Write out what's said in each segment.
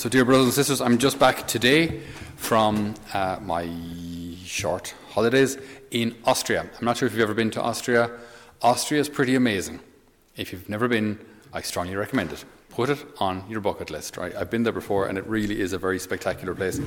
So, dear brothers and sisters, I'm just back today from uh, my short holidays in Austria. I'm not sure if you've ever been to Austria. Austria is pretty amazing. If you've never been, I strongly recommend it. Put it on your bucket list, right? I've been there before, and it really is a very spectacular place.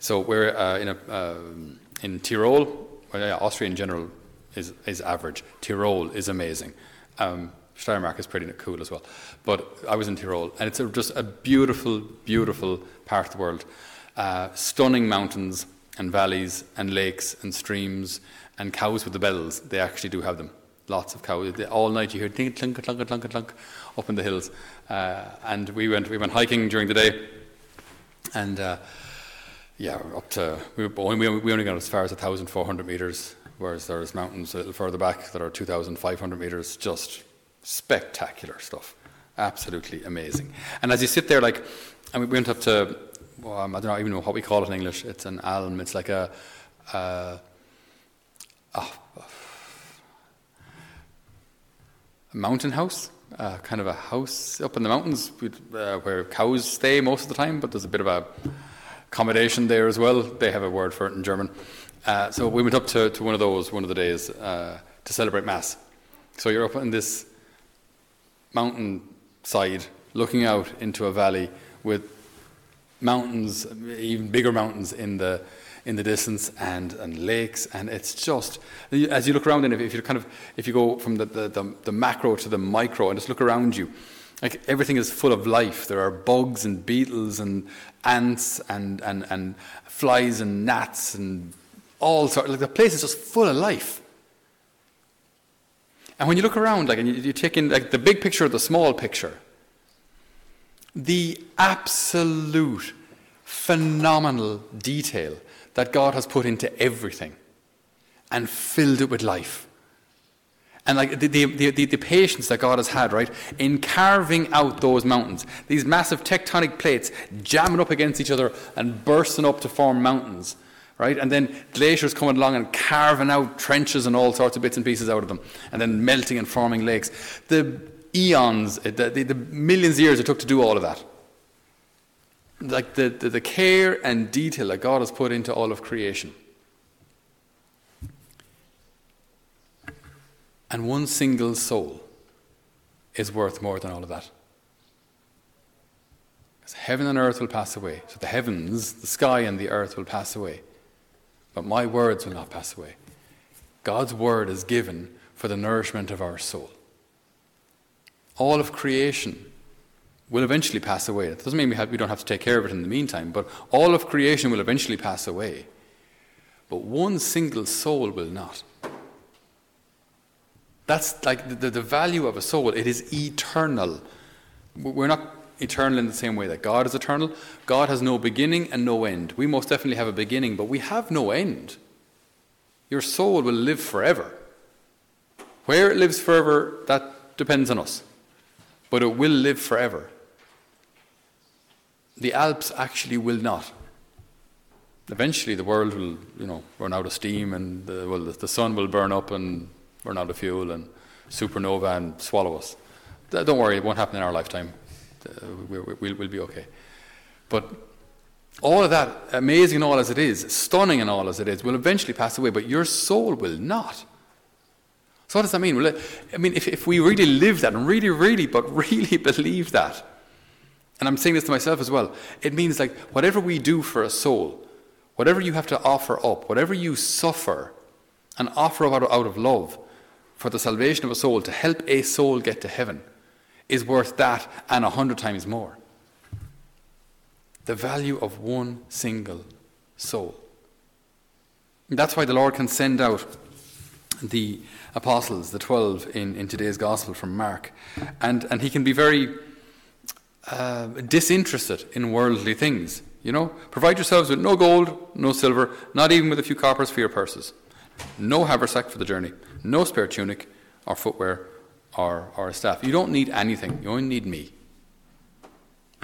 So we're uh, in a uh, in Tyrol. Well, yeah, Austria in general is is average. Tyrol is amazing. Um, Steiermark is pretty cool as well. But I was in Tyrol, and it's a, just a beautiful, beautiful part of the world. Uh, stunning mountains and valleys and lakes and streams and cows with the bells. They actually do have them. Lots of cows. All night you hear clunk, clunk, clunk, clunk, clunk up in the hills. Uh, and we went, we went hiking during the day, and uh, yeah, up to we, we only got as far as 1,400 meters, whereas there's mountains a little further back that are 2,500 meters. Just spectacular stuff, absolutely amazing. And as you sit there, like, and we went up to, well, um, I don't even know what we call it in English. It's an alm. It's like a, uh, a mountain house. Uh, kind of a house up in the mountains uh, where cows stay most of the time, but there's a bit of a accommodation there as well. They have a word for it in German. Uh, so we went up to, to one of those one of the days uh, to celebrate Mass. So you're up in this mountain side looking out into a valley with mountains, even bigger mountains in the in the distance and, and lakes and it's just as you look around and if, if you kind of if you go from the, the, the, the macro to the micro and just look around you like everything is full of life. There are bugs and beetles and ants and, and, and flies and gnats and all sorts. Like the place is just full of life. And when you look around, like, and you, you take in like the big picture, the small picture, the absolute phenomenal detail that God has put into everything and filled it with life. And like the, the, the, the, patience that God has had, right, in carving out those mountains, these massive tectonic plates jamming up against each other and bursting up to form mountains right? And then glaciers coming along and carving out trenches and all sorts of bits and pieces out of them, and then melting and forming lakes. The eons, uh, the, the, the millions of years it took to do all of that. Like the, the, the care and detail that God has put into all of creation. And one single soul is worth more than all of that. Because heaven and earth will pass away. So the heavens, the sky, and the earth will pass away but my words will not pass away. God's word is given for the nourishment of our soul. All of creation will eventually pass away. It doesn't mean we, have, we don't have to take care of it in the meantime, but all of creation will eventually pass away. But one single soul will not. That's like the, the value of a soul. It is eternal. We're not eternal in the same way that God is eternal. God has no beginning and no end. We most definitely have a beginning, but we have no end. Your soul will live forever. Where it lives forever, that depends on us. But it will live forever. The Alps actually will not. Eventually, the world will, you know, run out of steam, and the, well, the sun will burn up and run out of fuel, and supernova and swallow us. Don't worry, it won't happen in our lifetime Uh, we'll, we'll be okay. But all of that, amazing and all as it is, stunning and all as it is, will eventually pass away, but your soul will not. So what does that mean? Well, I mean, if, if we really live that and really, really, but really believe that, and I'm saying this to myself as well, it means like whatever we do for a soul, whatever you have to offer up, whatever you suffer and offer up out of love for the salvation of a soul, to help a soul get to heaven, is worth that and a hundred times more. The value of one single soul. That's why the Lord can send out the apostles, the 12 in, in today's gospel from Mark, and, and he can be very uh, disinterested in worldly things. You know, provide yourselves with no gold, no silver, not even with a few coppers for your purses, no haversack for the journey, no spare tunic or footwear, or a staff. You don't need anything, you only need me.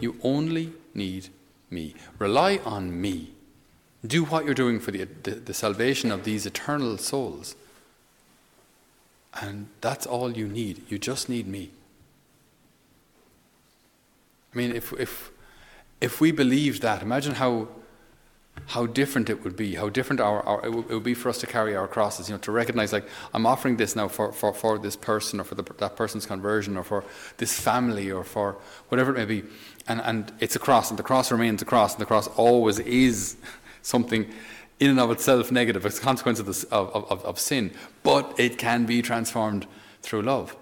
You only need me. Rely on me. Do what you're doing for the, the, the salvation of these eternal souls. And that's all you need. You just need me. I mean, if, if, if we believed that, imagine how how different it would be, how different our, our it, would, it, would, be for us to carry our crosses, you know, to recognize like I'm offering this now for, for, for this person or for the, that person's conversion or for this family or for whatever it may be. And, and it's a cross, and the cross remains a cross, and the cross always is something in and of itself negative, it's a consequence of, this, of, of, of sin, but it can be transformed through love.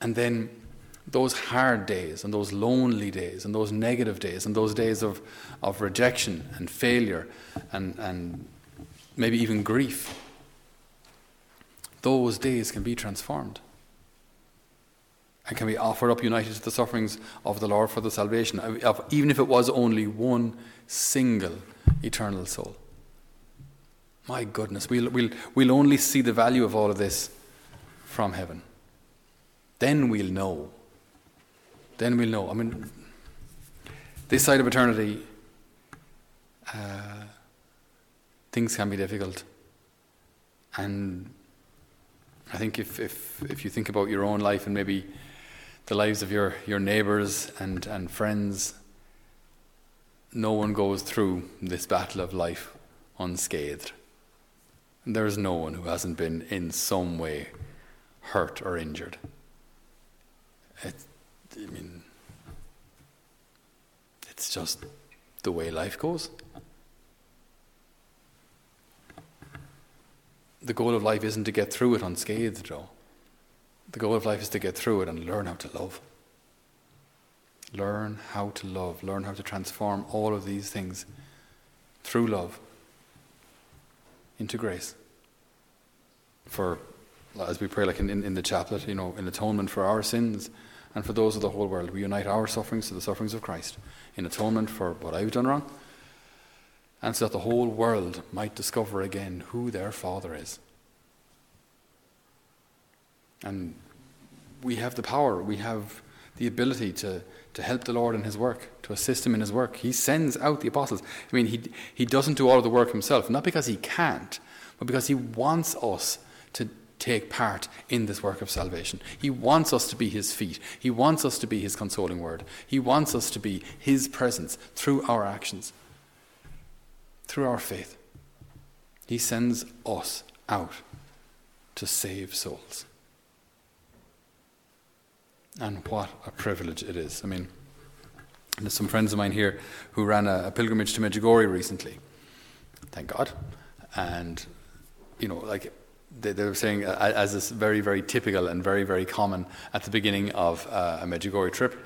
And then those hard days and those lonely days and those negative days and those days of, of rejection and failure and, and maybe even grief, those days can be transformed and can be offered up united to the sufferings of the Lord for the salvation, of, even if it was only one single eternal soul. My goodness, we'll, we'll, we'll only see the value of all of this from heaven. Then we'll know then we'll know. I mean, this side of eternity, uh, things can be difficult. And I think if, if, if you think about your own life and maybe the lives of your, your neighbours and, and friends, no one goes through this battle of life unscathed. There is no one who hasn't been in some way hurt or injured. It's, I mean, it's just the way life goes. The goal of life isn't to get through it unscathed, Joe. The goal of life is to get through it and learn how to love. Learn how to love. Learn how to transform all of these things through love into grace. For, as we pray, like in, in, in the chaplet, you know, in atonement for our sins and for those of the whole world. We unite our sufferings to the sufferings of Christ in atonement for what I've done wrong, and so that the whole world might discover again who their Father is. And we have the power, we have the ability to, to help the Lord in His work, to assist Him in His work. He sends out the apostles. I mean, He, he doesn't do all of the work Himself, not because He can't, but because He wants us to take part in this work of salvation. He wants us to be His feet. He wants us to be His consoling word. He wants us to be His presence through our actions, through our faith. He sends us out to save souls. And what a privilege it is. I mean, there's some friends of mine here who ran a, a pilgrimage to Medjugorje recently. Thank God. And, you know, like they, they were saying, uh, as is very, very typical and very, very common at the beginning of uh, a Medjugorje trip,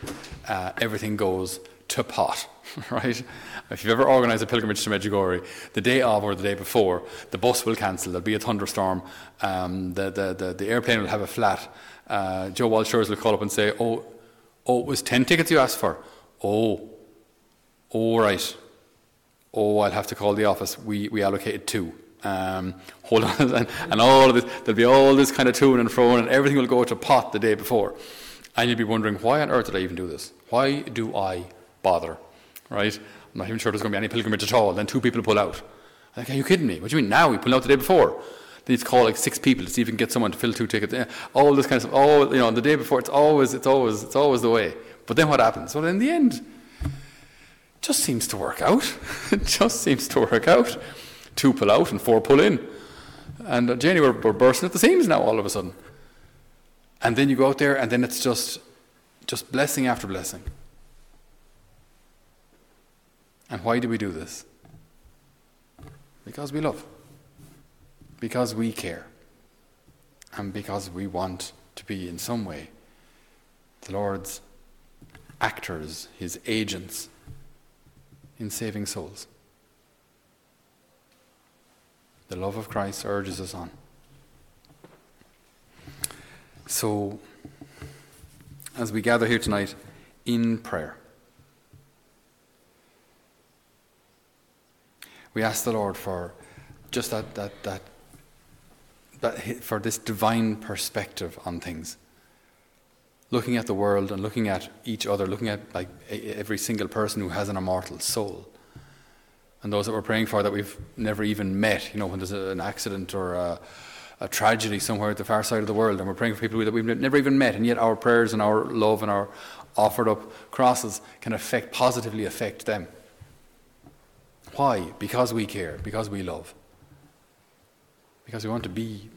uh, everything goes to pot, right? If you've ever organised a pilgrimage to Medjugorje, the day of or the day before, the bus will cancel, there'll be a thunderstorm, um, the, the, the, the, airplane will have a flat. Uh, Joe Walsh Tours will call up and say, oh, oh, it was 10 tickets you asked for. Oh, oh, right. Oh, I'll have to call the office. We, we allocated two um, hold on, and, and, all of this, there'll be all this kind of to and fro, and everything will go to pot the day before. And you'll be wondering, why on earth did I even do this? Why do I bother? Right? I'm not even sure there's going to be any pilgrimage at all. Then two people pull out. I'm like, are you kidding me? What do you mean now? We pulled out the day before. Then you call like six people to see if you can get someone to fill two tickets. All this kind of stuff. All you know, on the day before, it's always, it's always, it's always the way. But then what happens? Well, in the end, just seems to work out. it just seems to work out two pull out and four pull in. And uh, Janie, we're, we're bursting at the seams now all of a sudden. And then you go out there, and then it's just, just blessing after blessing. And why do we do this? Because we love. Because we care. And because we want to be, in some way, the Lord's actors, his agents in saving souls. The love of Christ urges us on. So, as we gather here tonight in prayer, we ask the Lord for just that, that, that, that for this divine perspective on things. Looking at the world and looking at each other, looking at like every single person who has an immortal soul and those that we're praying for that we've never even met, you know, when there's an accident or a, a, tragedy somewhere at the far side of the world, and we're praying for people that we've never even met, and yet our prayers and our love and our, offered up crosses can affect, positively affect them. Why? Because we care, because we love. Because we want to be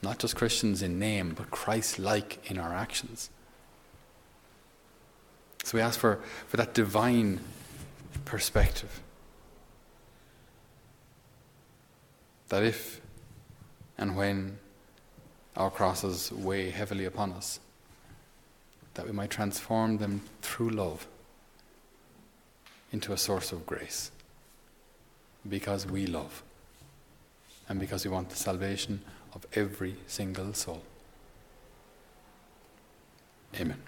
not just Christians in name, but Christ like in our actions. So we ask for, for that divine perspective. That if and when our crosses weigh heavily upon us, that we might transform them through love into a source of grace because we love and because we want the salvation of every single soul. Amen.